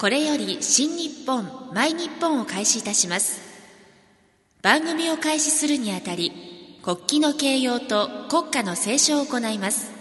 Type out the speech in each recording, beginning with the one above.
これより新日本マイ日本を開始いたします。番組を開始するにあたり国旗の掲揚と国歌の斉唱を行います。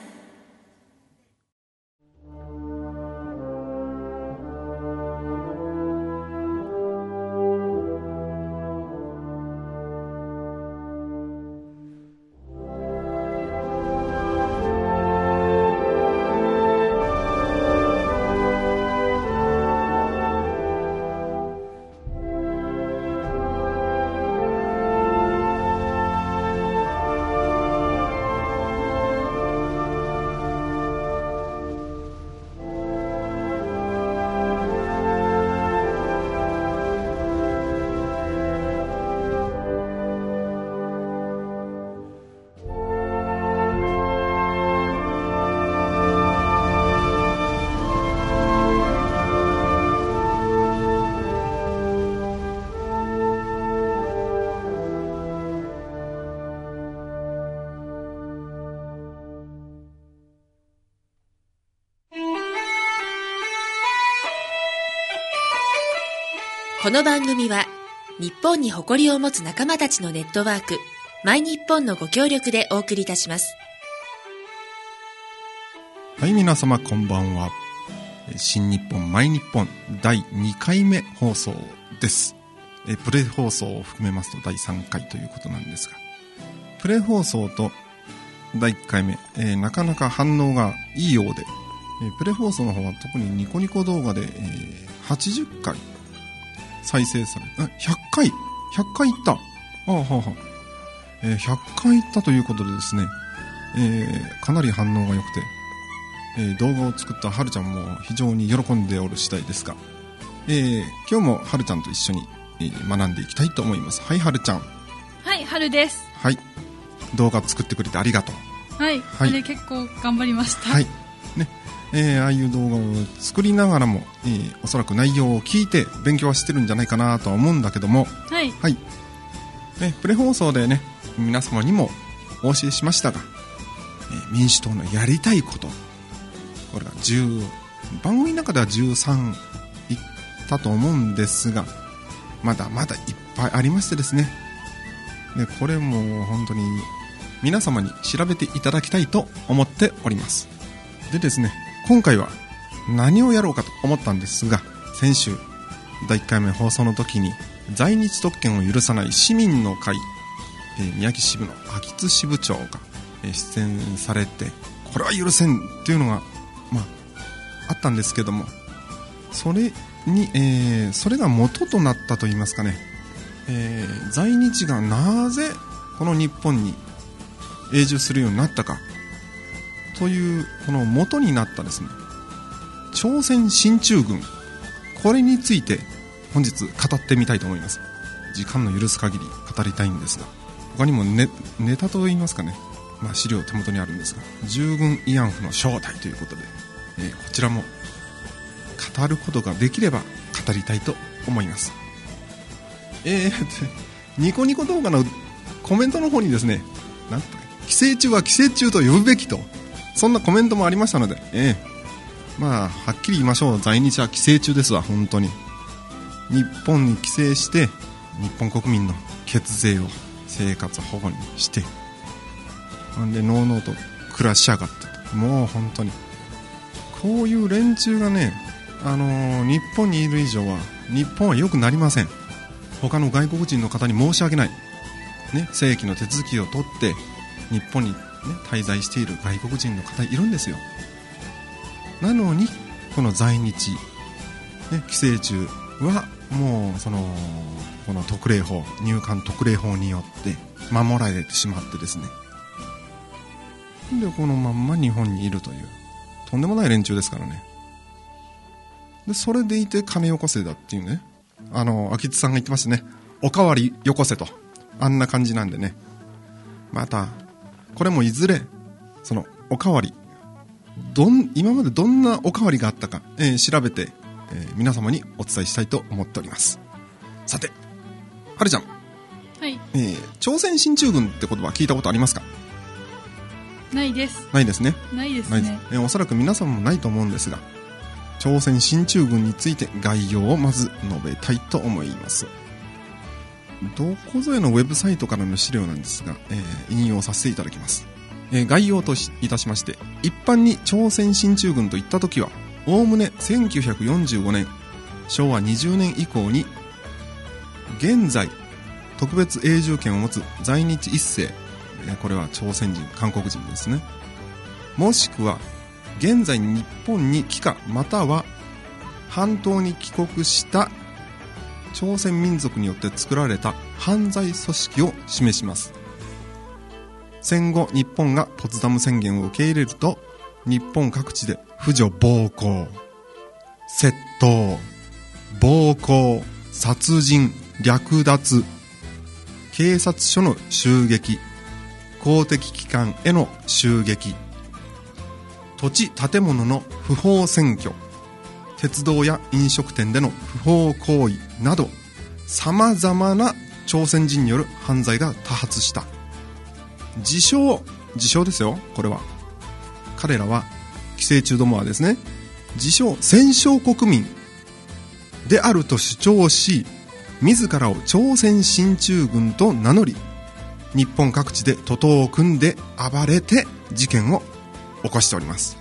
この番組は日本に誇りを持つ仲間たちのネットワークマイ日本のご協力でお送りいたしますはい、皆様こんばんは。新日本マイ日本第2回目放送です。えプレ放送を含めますと第3回ということなんですが、プレ放送と第1回目、えーなかなか反応がいいようで、えープレ放送の方は特にニコニコ動画で、えー80回再生され、あ、100回 !100 回いった？ああ、はあ、はあ。えー100回いったということでですね、えーかなり反応が良くて、えー動画を作ったはるちゃんも非常に喜んでおる次第ですが、えー今日もはるちゃんと一緒に、えー学んでいきたいと思います。はい、はるちゃん。はい、春です。はい。動画作ってくれてありがとう。はい、はいあれ結構頑張りました。はい。ね。えーああいう動画を作りながらも、えーおそらく内容を聞いて勉強はしてるんじゃないかなとは思うんだけども、はい、はい。ね、プレ放送でね、皆様にもお教えしましたが、えー民主党のやりたいこと、これが10、番組の中では13いったと思うんですが、まだまだいっぱいありましてですね、でこれも本当に皆様に調べていただきたいと思っております。でですね、今回は何をやろうかと思ったんですが、先週、第1回目放送の時に在日特権を許さない市民の会、えー宮城支部の秋津支部長が、えー出演されてこれは許せんっていうのが、まあ、あったんですけどもそれに、えーそれが元となったといいますかね、えー在日がなぜこの日本に永住するようになったかというこの元になったですね朝鮮進駐軍これについて本日語ってみたいと思います。時間の許す限り語りたいんですが他にもネネタといいますかね、まあ、資料手元にあるんですが従軍慰安婦の正体ということで、えーこちらも語ることができれば語りたいと思います。えー、ニコニコ動画のコメントの方にですねなんと寄生虫は寄生虫と呼ぶべきとそんなコメントもありましたので、えーまあ、はっきり言いましょう。在日は寄生虫ですわ本当に。日本に帰省して日本国民の血税を生活保護にしてほんでのうのうと暮らしやがったと。もう本当に。こういう連中がね、あのー日本にいる以上は日本は良くなりません。他の外国人の方に申し訳ない、ね、正規の手続きを取って日本に、滞在している外国人の方いるんですよ。なのにこの在日、ね、寄生虫はもうそのこの特例法入管特例法によって守られてしまってですね。でこのまんま日本にいるという。とんでもない連中ですからね。でそれでいて金よこせだっていうね。あの秋津さんが言ってましたね。おかわりよこせと。あんな感じなんでね。またこれもいずれそのおかわり。どん今までどんなおかわりがあったか、えー調べて、えー皆様にお伝えしたいと思っております。さてはるちゃん、はい、えー朝鮮進駐軍って言葉聞いたことありますか？ないです。ないですね。ないですない。えーおそらく皆さんもないと思うんですが、朝鮮進駐軍について概要をまず述べたいと思いますどこぞへのウェブサイトからの資料なんですが、えー引用させていただきます、えー概要といたしまして一般に朝鮮進駐軍といった時はおおむね1945年昭和20年以降に現在特別永住権を持つ在日一世えこれは朝鮮人韓国人ですね。もしくは現在日本に帰化または半島に帰国した朝鮮民族によって作られた犯罪組織を示します。戦後日本がポツダム宣言を受け入れると日本各地で婦女暴行窃盗暴行殺人略奪警察署の襲撃公的機関への襲撃土地建物の不法占拠鉄道や飲食店での不法行為など様々な朝鮮人による犯罪が多発した。自称自称ですよこれは。彼らは寄生虫どもはですね自称戦勝国民であると主張し自らを朝鮮進駐軍と名乗り日本各地で徒党を組んで暴れて事件を起こしております。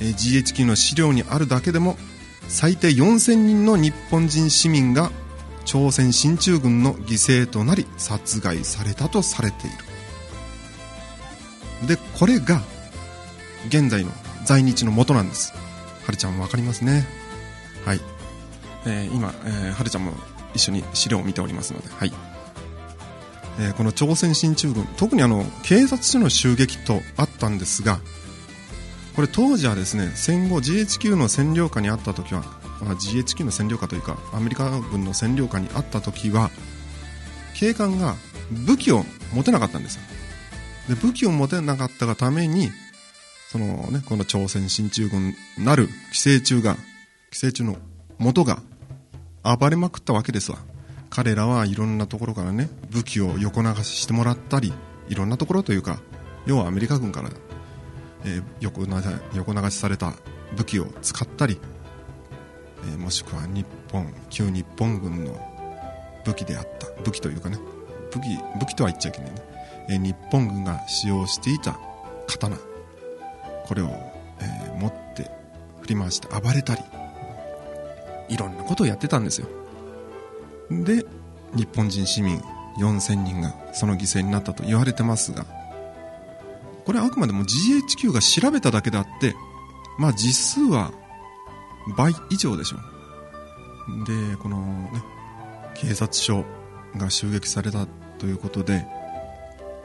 え GHQ の資料にあるだけでも最低4000人の日本人市民が朝鮮進駐軍の犠牲となり殺害されたとされている。でこれが現在の在日の元なんです。はるちゃん分かりますね。はい、えー今、えーはるちゃんも一緒に資料を見ておりますのではい。えーこの朝鮮進駐軍特にあの警察署の襲撃とあったんですがこれ当時はですね戦後 GHQ の占領下にあった時は、まあ、GHQ の占領下というかアメリカ軍の占領下にあった時は警官が武器を持てなかったんですよ。で武器を持てなかったがためにそのねこの朝鮮進駐軍なる寄生虫が寄生虫の元が暴れまくったわけですわ。彼らはいろんなところからね武器を横流ししてもらったりいろんなところというか要はアメリカ軍から、えー横流横流しされた武器を使ったり、えーもしくは日本旧日本軍の武器であった武器というかね武器武器とは言っちゃいけないね、えー日本軍が使用していた刀。これを、え持って振り回して暴れたり。いろんなことをやってたんですよ。で日本人市民4000人がその犠牲になったと言われてますがこれはあくまでも GHQ が調べただけであってまあ実数は倍以上でしょう。でこのね警察署が襲撃されたということで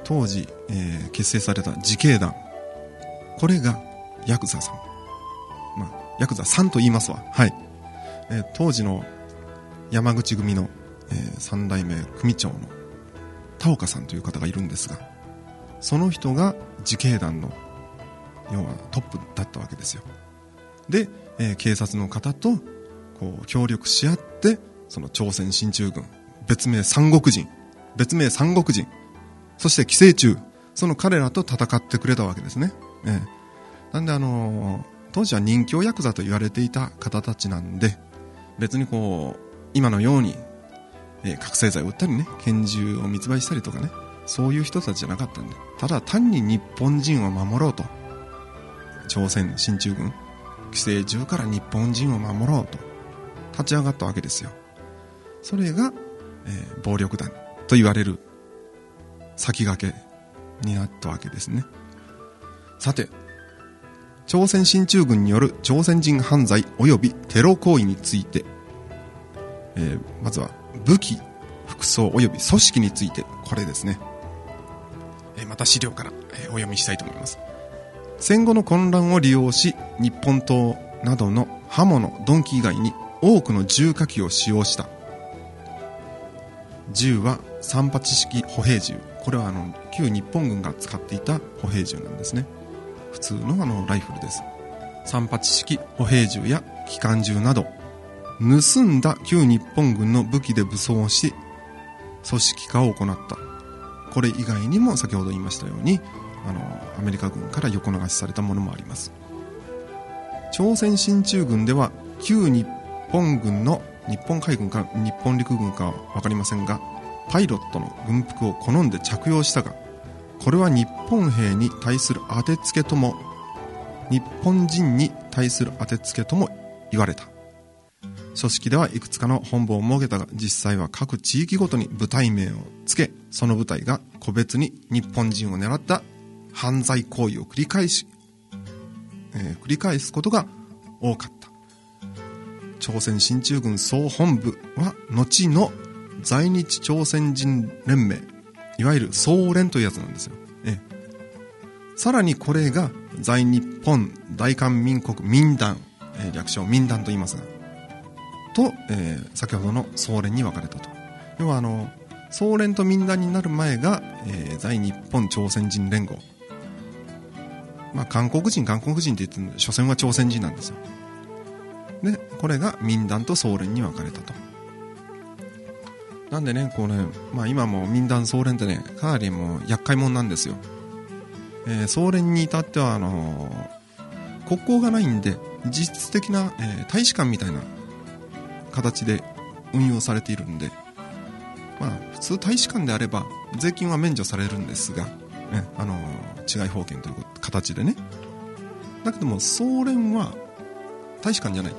当時、えー結成された自警団これがヤクザさん。まあヤクザさんと言いますわ。はい、えー当時の山口組の、えー三代目組長の田岡さんという方がいるんですがその人が自警団の要はトップだったわけですよ。で、えー警察の方とこう協力し合ってその朝鮮進駐軍別名三国人別名三国人そして寄生虫その彼らと戦ってくれたわけですね、えーなんであのー当時は人気ヤクザと言われていた方たちなんで別にこう今のように、覚醒剤を売ったりね拳銃を密売したりとかねそういう人たちじゃなかったんでただ単に日本人を守ろうと。朝鮮進駐軍。寄生獣から日本人を守ろうと。立ち上がったわけですよ。それが、えー暴力団と言われる先駆けになったわけですね。さて朝鮮進駐軍による朝鮮人犯罪及びテロ行為について、えーまずは武器服装及び組織についてこれですね、また資料から、えお読みしたいと思います。戦後の混乱を利用し日本刀などの刃物鈍器以外に多くの重火器を使用した。銃は三八式歩兵銃。これはあの旧日本軍が使っていた歩兵銃なんですね。普通のあのライフルです。三八式歩兵銃や機関銃など盗んだ旧日本軍の武器で武装し組織化を行った。これ以外にも先ほど言いましたようにあのアメリカ軍から横流しされたものもあります。朝鮮進駐軍では旧日本軍の日本海軍か日本陸軍かは分かりませんがパイロットの軍服を好んで着用したがこれは日本兵に対する当てつけとも日本人に対する当てつけとも言われた。組織ではいくつかの本部を設けたが実際は各地域ごとに部隊名を付けその部隊が個別に日本人を狙った犯罪行為を繰り返し、えー繰り返すことが多かった。朝鮮進駐軍総本部は後の在日朝鮮人連盟いわゆる総連というやつなんですよ、ええさらにこれが在日本大韓民国民団、えー略称民団と言いますがと、えー先ほどの総連に分かれたと。要はあの総連と民団になる前が、えー在日本朝鮮人連合。まあ韓国人韓国人って言って所詮は朝鮮人なんですよ。でこれが民団と総連に分かれたと。なんでねこうね、まあ、今も民団総連ってねかなりもう厄介者なんですよ、えー総連に至ってはあのー国交がないんで実質的な、えー大使館みたいな形で運用されているんでまあ普通大使館であれば税金は免除されるんですが、ねあの違い保険という形でね。だけども総連は大使館じゃない。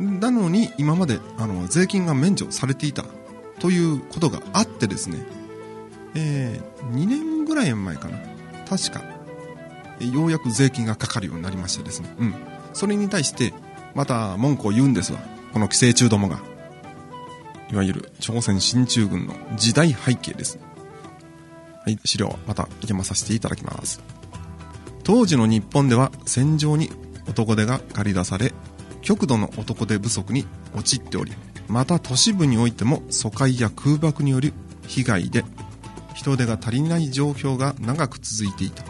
なのに今まであの税金が免除されていたということがあってですね、え2年ぐらい前かな。確かようやく税金がかかるようになりましてですね、うん、それに対してまた文句を言うんですわ。この寄生虫どもが。いわゆる朝鮮進駐軍の時代背景です。はい資料また読まさせていただきます。当時の日本では戦場に男手が駆り出され極度の男手不足に陥っておりまた都市部においても疎開や空爆による被害で人手が足りない状況が長く続いていた。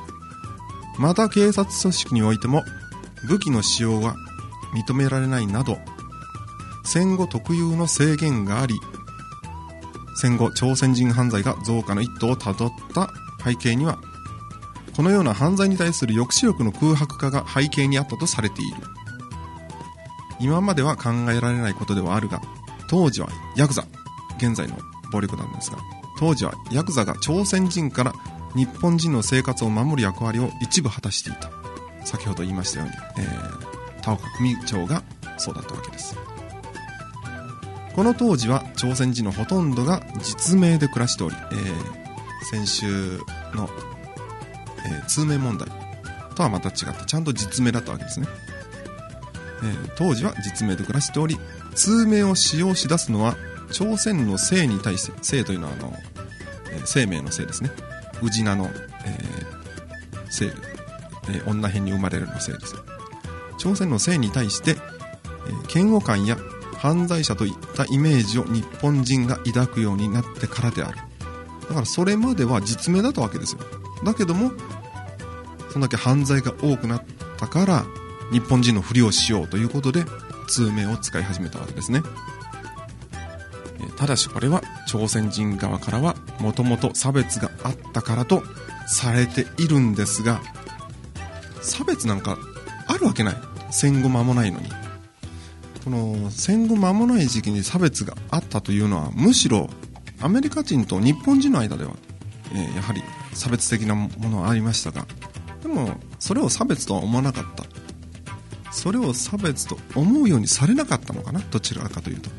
また警察組織においても武器の使用が認められないなど。戦後特有の制限があり戦後朝鮮人犯罪が増加の一途をたどった背景にはこのような犯罪に対する抑止力の空白化が背景にあったとされている。今までは考えられないことではあるが当時はヤクザ現在の暴力団ですが当時はヤクザが朝鮮人から日本人の生活を守る役割を一部果たしていた。先ほど言いましたように、えー田岡組長がそうだったわけです。この当時は朝鮮人のほとんどが実名で暮らしており、えー先週の、えー通名問題とはまた違ってちゃんと実名だったわけですね、えー当時は実名で暮らしており通名を使用し出すのは朝鮮の姓に対して姓というのはあの、えー生命の姓ですね。氏名の、えー、えー女編に生まれるの姓です。朝鮮の姓に対して、え嫌悪感や犯罪者といったイメージを日本人が抱くようになってからである。だからそれまでは実名だったわけですよ。だけどもそんだけ犯罪が多くなったから日本人のふりをしようということで通名を使い始めたわけですね。ただしこれは朝鮮人側からはもともと差別があったからとされているんですが差別なんかあるわけない。戦後間もないのに。この戦後間もない時期に差別があったというのはむしろアメリカ人と日本人の間では、えーやはり差別的なものはありましたがでもそれを差別とは思わなかった。それを差別と思うようにされなかったのかなどちらかというと、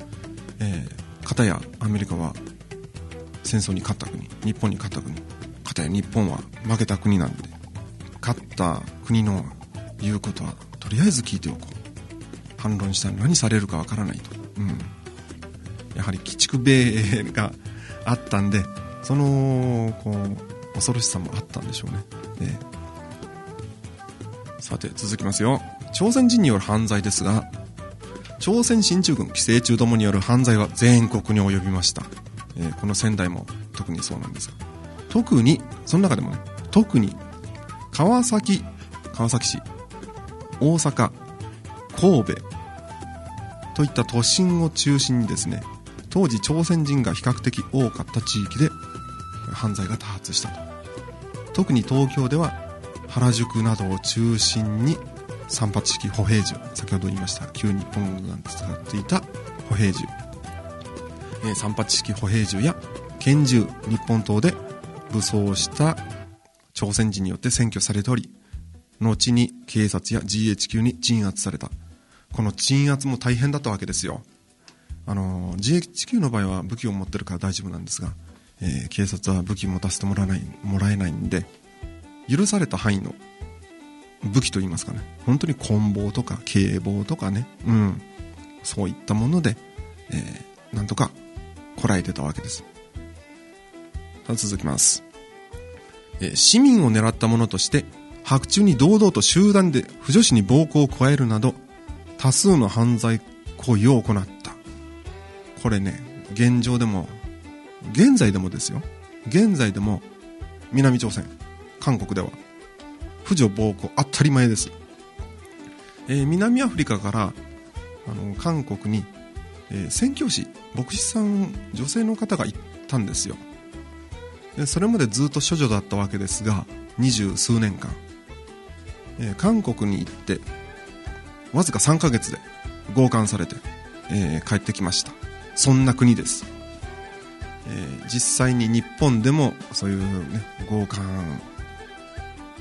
えー、片やアメリカは戦争に勝った国日本に勝った国片や日本は負けた国なんで勝った国の言うことはりあえず聞いておこう。反論したら何されるかわからないと、うん、やはり鬼畜米があったんでそのこう恐ろしさもあったんでしょうね、ええ。さて続きますよ。朝鮮人による犯罪ですが朝鮮進駐軍寄生虫どもによる犯罪は全国に及びました、えーこの仙台も特にそうなんですが。特にその中でもね特に川崎川崎市大阪神戸といった都心を中心にですね当時朝鮮人が比較的多かった地域で犯罪が多発したと。特に東京では原宿などを中心に三八式歩兵銃先ほど言いました旧日本軍が使っていた歩兵銃、えー、三八式歩兵銃や拳銃日本刀で武装した朝鮮人によって占拠されており後に警察や GHQ に鎮圧された。この鎮圧も大変だったわけですよ。あの GHQ の場合は武器を持ってるから大丈夫なんですが、えー、警察は武器持たせてもらえないもらえないんで許された範囲の武器といいますかね。本当に棍棒とか警棒とかね、うん、そういったもので、えー、なんとかこらえてたわけです。続きます、えー、市民を狙ったものとして白昼に堂々と集団で不女子に暴行を加えるなど多数の犯罪行為を行った。これね現状でも現在でもですよ。現在でも南朝鮮韓国では婦女暴行当たり前です、えー、南アフリカからあの韓国に、えー、宣教師牧師さん女性の方が行ったんですよ。でそれまでずっと処女だったわけですが二十数年間、えー、韓国に行ってわずか3ヶ月で強姦されて、えー、帰ってきました。そんな国です、えー、実際に日本でもそういう、ね、強姦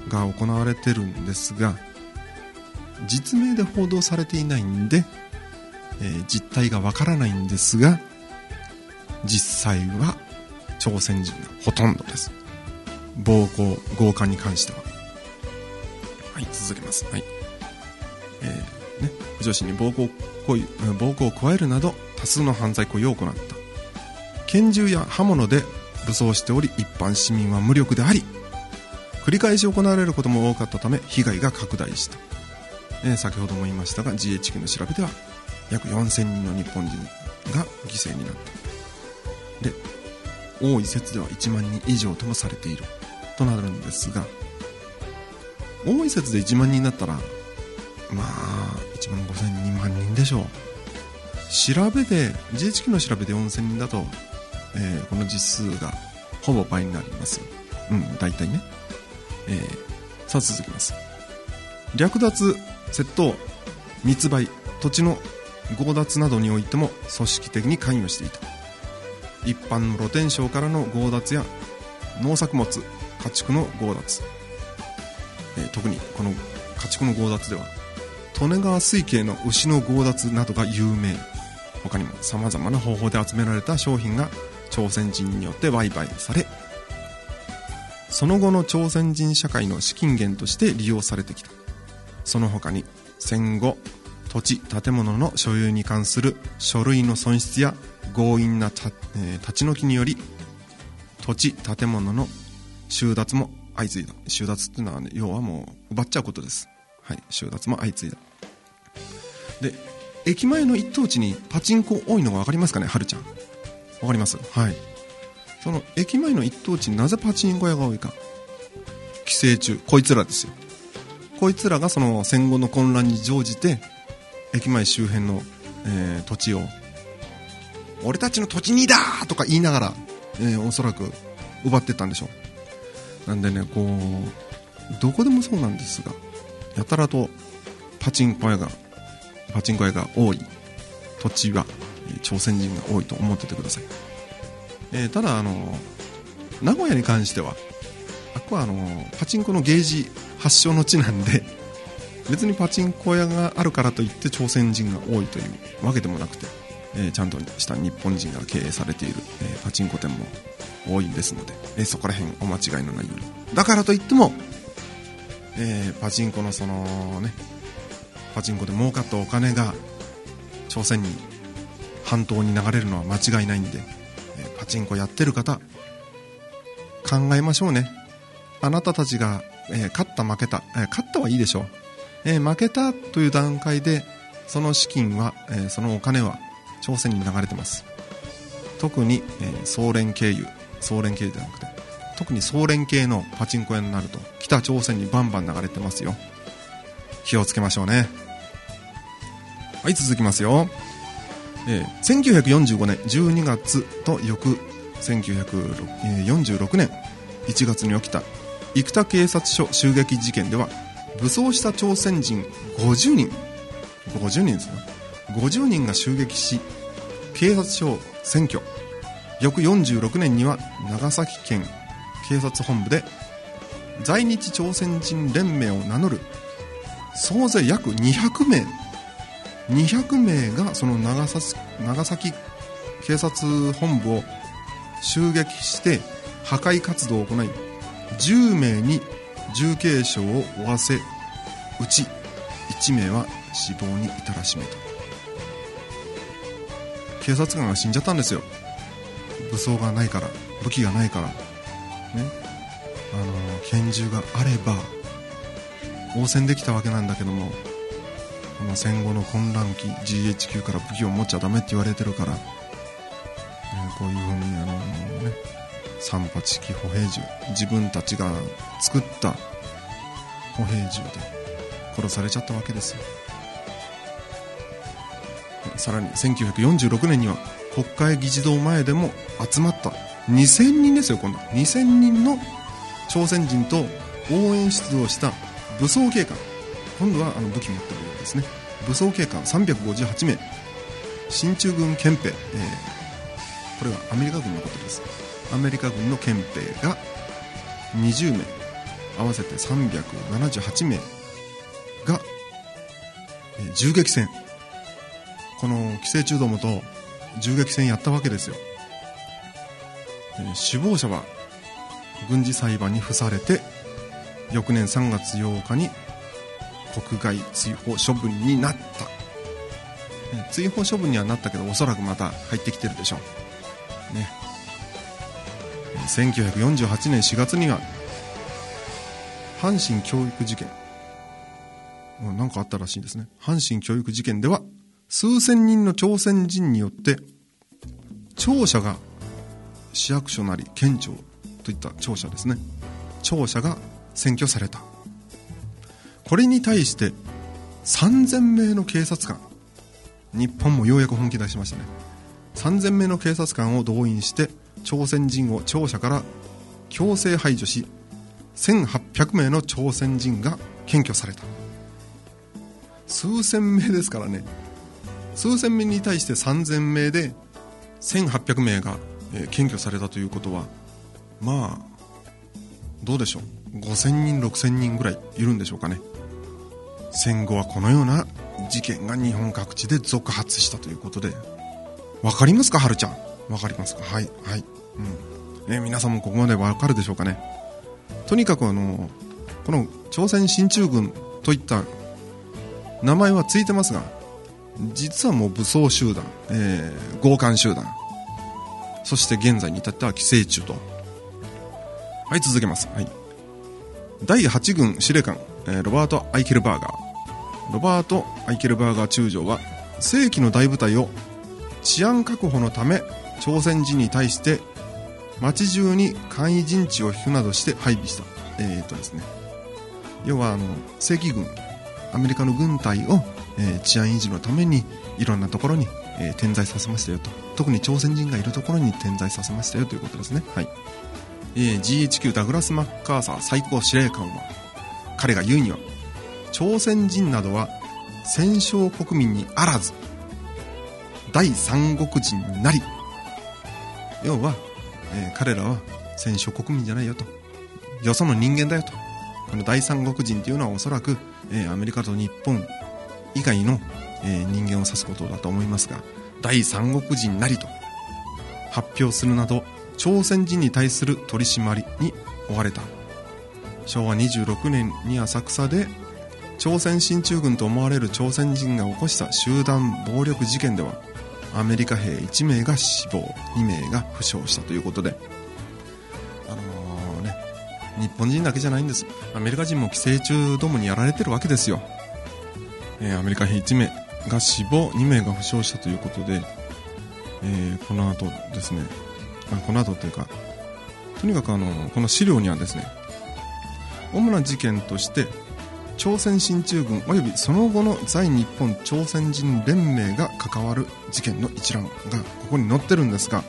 が行われてるんですが実名で報道されていないんで、えー、実態がわからないんですが実際は朝鮮人がほとんどです。暴行強姦に関しては。はい続けます。はい。えー、ね女子に暴行行為暴行を加えるなど多数の犯罪行為を行った。拳銃や刃物で武装しており一般市民は無力であり繰り返し行われることも多かったため被害が拡大した、えー、先ほども言いましたが GHQ の調べでは約4000人の日本人が犠牲になった。で多い説では1万人以上ともされている。となるんですが多い説で1万人だったらまあ1万5000 2万人でしょう。調べで GHQ の調べで4000人だと、えー、この実数がほぼ倍になります。うん大体ね。えー、さあ続きます。略奪窃盗密売土地の強奪などにおいても組織的に関与していた。一般の露天商からの強奪や農作物家畜の強奪、えー、特にこの家畜の強奪では利根川水系の牛の強奪などが有名。他にもさまざまな方法で集められた商品が朝鮮人によって売買されその後の朝鮮人社会の資金源として利用されてきた。その他に戦後土地建物の所有に関する書類の損失や強引な、えー、立ち退きにより土地建物の収奪も相次いだ。収奪っていうのは、ね、要はもう奪っちゃうことです。はい。収奪も相次いだ。で駅前の一等地にパチンコ多いのが分かりますかねはるちゃん。分かります？はい。その駅前の一等地になぜパチンコ屋が多いか。寄生虫。こいつらですよ。こいつらがその戦後の混乱に乗じて駅前周辺の、えー、土地を俺たちの土地にだとか言いながら、えー、おそらく奪ってったんでしょう。なんでねこうどこでもそうなんですがやたらとパチンコ屋がパチンコ屋が多い土地は朝鮮人が多いと思っててください。えー、ただあの名古屋に関してはあこはあのパチンコのゲージ発祥の地なんで別にパチンコ屋があるからといって朝鮮人が多いというわけでもなくて、え、ちゃんとした日本人が経営されている、え、パチンコ店も多いですので、え、そこら辺お間違いのないように。だからといっても、えパチンコのそのねパチンコで儲かったお金が朝鮮に半島に流れるのは間違いないんでえパチンコやってる方考えましょうね。あなたたちが、え、勝った負けた、え、勝ったはいいでしょう、え、負けたという段階でその資金は、えそのお金は朝鮮に流れてます。特に、え総連経由。総連経由じゃなくて特に総連系のパチンコ屋になると北朝鮮にバンバン流れてますよ。気をつけましょうね。はい続きますよ。えー、1945年12月と翌1946年1月に起きた生田警察署襲撃事件では武装した朝鮮人50人50人ですね。50人が襲撃し警察署を占拠。翌46年には長崎県警察本部で在日朝鮮人連盟を名乗る総勢約200名200名がその長崎長崎警察本部を襲撃して破壊活動を行い10名に重軽傷を負わせうち1名は死亡に至らしめた。警察官が死んじゃったんですよ。武装がないから武器がないから。ね。あの拳銃があれば応戦できたわけなんだけどもこの戦後の混乱期 GHQ から武器を持っちゃダメって言われてるから、ね、こういうふうにあのね三八式歩兵銃自分たちが作った歩兵銃で殺されちゃったわけですよ。さらに1946年には国会議事堂前でも集まった。2000人ですよ今度。2000人の朝鮮人と応援出動した武装警官。今度はあの武器持ってるようですね。武装警官358名。進駐軍憲兵、えー、これはアメリカ軍のことです。アメリカ軍の憲兵が20名。合わせて378名が、えー、銃撃戦。この寄生虫どもと銃撃戦やったわけですよ、えー、首謀者は軍事裁判に付されて翌年3月8日に国外追放処分になった、ね、追放処分にはなったけどおそらくまた入ってきてるでしょう。ね。1948年4月には阪神教育事件。何かあったらしいんですね。阪神教育事件では数千人の朝鮮人によって庁舎が市役所なり県庁といった庁舎ですね。庁舎が占拠された。これに対して3000名の警察官日本もようやく本気出しましたね。3000名の警察官を動員して朝鮮人を庁舎から強制排除し1800名の朝鮮人が検挙された。数千名ですからね。数千名に対して3000名で1800名が検挙されたということはまあどうでしょう？5000人6000人ぐらいいるんでしょうかね。戦後はこのような事件が日本各地で続発したということで。分かりますかはるちゃん？分かりますか？はいはい、うん。ね、皆さんもここまで分かるでしょうかね。とにかくあのこの朝鮮進駐軍といった名前はついてますが実はもう武装集団、えー、強姦集団。そして現在に至っては寄生虫と。はい続けます、はい、第8軍司令官えロバート・アイケルバーガー。ロバート・アイケルバーガー中将は正規の大部隊を治安確保のため朝鮮人に対して街中に簡易陣地を引くなどして配備した。えー、っとですね。要はあの正規軍アメリカの軍隊を、え、治安維持のためにいろんなところに、え、点在させましたよと。特に朝鮮人がいるところに点在させましたよということですね。はい、えー、GHQ ダグラス・マッカーサー最高司令官は彼が言うには朝鮮人などは戦勝国民にあらず第三国人になり。要は、えー、彼らは戦勝国民じゃないよと。よその人間だよと。この第三国人というのはおそらく、えー、アメリカと日本以外の、えー、人間を指すことだと思いますが第三国人なりと発表するなど朝鮮人に対する取り締まりに追われた。昭和26年に浅草で朝鮮進駐軍と思われる朝鮮人が起こした集団暴力事件ではアメリカ兵1名が死亡2名が負傷したということで。あのー、ね日本人だけじゃないんです。アメリカ人も寄生虫どもにやられてるわけですよ、えー、アメリカ兵1名が死亡2名が負傷したということで、えー、この後ですね。あこの後というかとにかくあのこの資料にはですね主な事件として朝鮮進駐軍及びその後の在日本朝鮮人連盟が関わる事件の一覧がここに載ってるんですが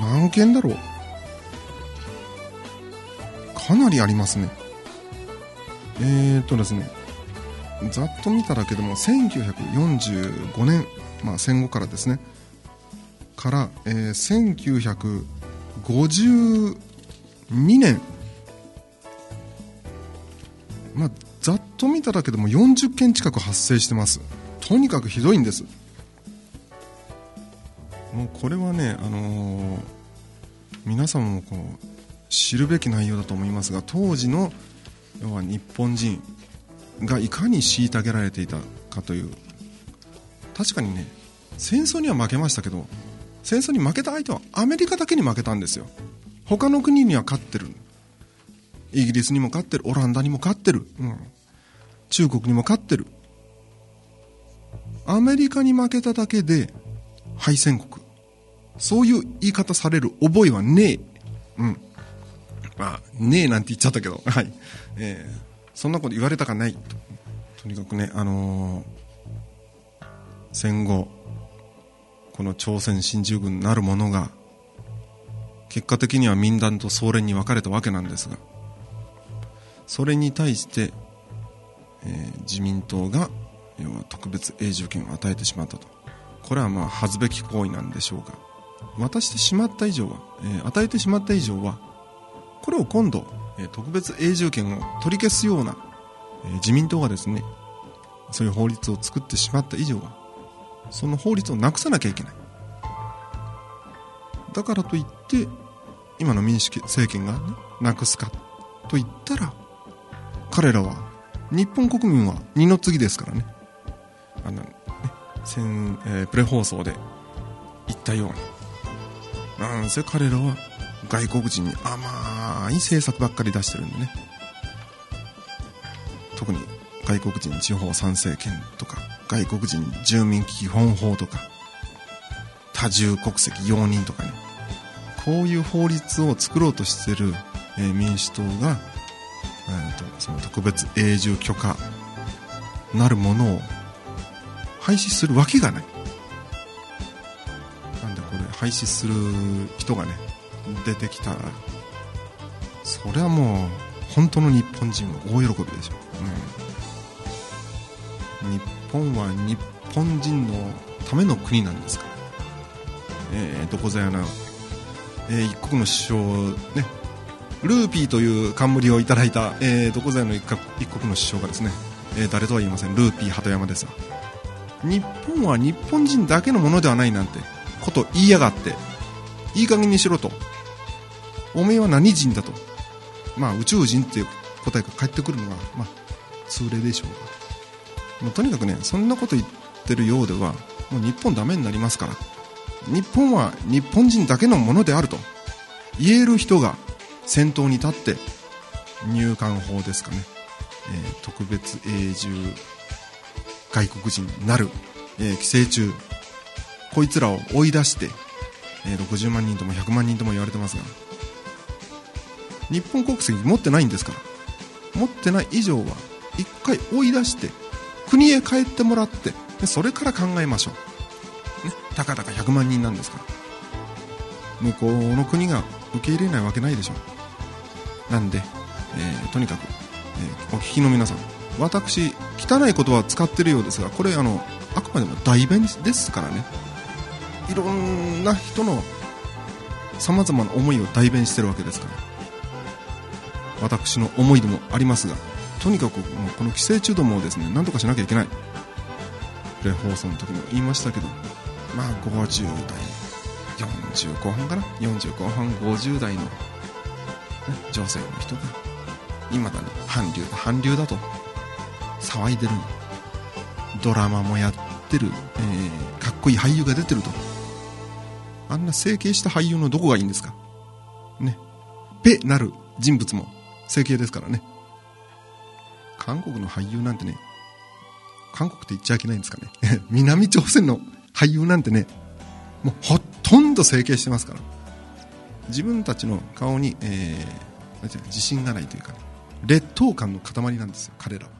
何件だろう？かなりありますね。えー、っとですねざっと見ただけでも1945年、まあ、戦後からですね。から、えー、1952年。まあざっと見ただけでも40件近く発生してます。とにかくひどいんです。もうこれはね、あのー、皆さんもこう知るべき内容だと思いますが当時の要は日本人がいかに虐げられていたかという。確かにね戦争には負けましたけど戦争に負けた相手はアメリカだけに負けたんですよ。他の国には勝ってる。イギリスにも勝ってる。オランダにも勝ってる、うん、中国にも勝ってる。アメリカに負けただけで敗戦国。そういう言い方される覚えはねえ。うん。まあねえなんて言っちゃったけど。はい。えー、そんなこと言われたかない。ととにかくねあのー、戦後この朝鮮新中軍なるものが結果的には民団と総連に分かれたわけなんですがそれに対して、えー、自民党が要は特別永住権を与えてしまったと。これはまあ恥ずべき行為なんでしょうが渡してしまった以上は、えー、与えてしまった以上はこれを今度、特別永住権を取り消すような、自民党がですねそういう法律を作ってしまった以上はその法律をなくさなきゃいけない。だからといって今の民主政権が、ね、なくすかと言ったら彼らは日本国民は二の次ですからね。あのね先、えー、プレ放送で言ったように。なんせ彼らは外国人に甘い政策ばっかり出してるんでね。特に外国人地方参政権とか外国人住民基本法とか多重国籍容認とかね。こういう法律を作ろうとしてる、え、民主党が、えーと、その特別永住許可なるものを廃止するわけがない。なんでこれ廃止する人がね出てきたらそれはもう本当の日本人は大喜びでしょう、うん、日本は日本人のための国なんですか？ら、えー、どこぞやなえー、一国の首相ね。ルーピーという冠をいただいた、えー、どこぞやの一国の首相がですね、えー、誰とは言いません。ルーピー鳩山ですが日本は日本人だけのものではないなんてこと言いやがっていい加減にしろと。おめえは何人だと。まあ宇宙人っていう答えが返ってくるのがまあ通例でしょうが、まあ、とにかくねそんなこと言ってるようではもう日本ダメになりますから。日本は日本人だけのものであると。言える人が先頭に立って入管法ですかね、えー、特別永住外国人なる、えー、寄生虫。こいつらを追い出して、えー、60万人とも100万人とも言われてますが。日本国籍持ってないんですから。持ってない以上は一回追い出して国へ帰ってもらってそれから考えましょう。ね、たかだか100万人なんですから。向こうの国が受け入れないわけないでしょなんで、えー、とにかく、えー、お聞きの皆さん私汚い言葉は使ってるようですがこれあのあくまでも代弁ですからね。いろんな人のさまざまな思いを代弁してるわけですから。私の思いでもありますがとにかくもうこの寄生虫どもをですね何とかしなきゃいけない。プレ放送の時も言いましたけどまあ50代40後半かな？40後半50代の、ね、女性の人がいまだに韓流だ韓流だと騒いでるドラマもやってる、えー、かっこいい俳優が出てると。あんな整形した俳優のどこがいいんですか？ね。ペなる人物も整形ですからね。韓国の俳優なんてね韓国って言っちゃいけないんですかね。南朝鮮の俳優なんてねもうほとんど整形してますから。自分たちの顔に、えー、自信がないというか、ね、劣等感の塊なんですよ彼らは。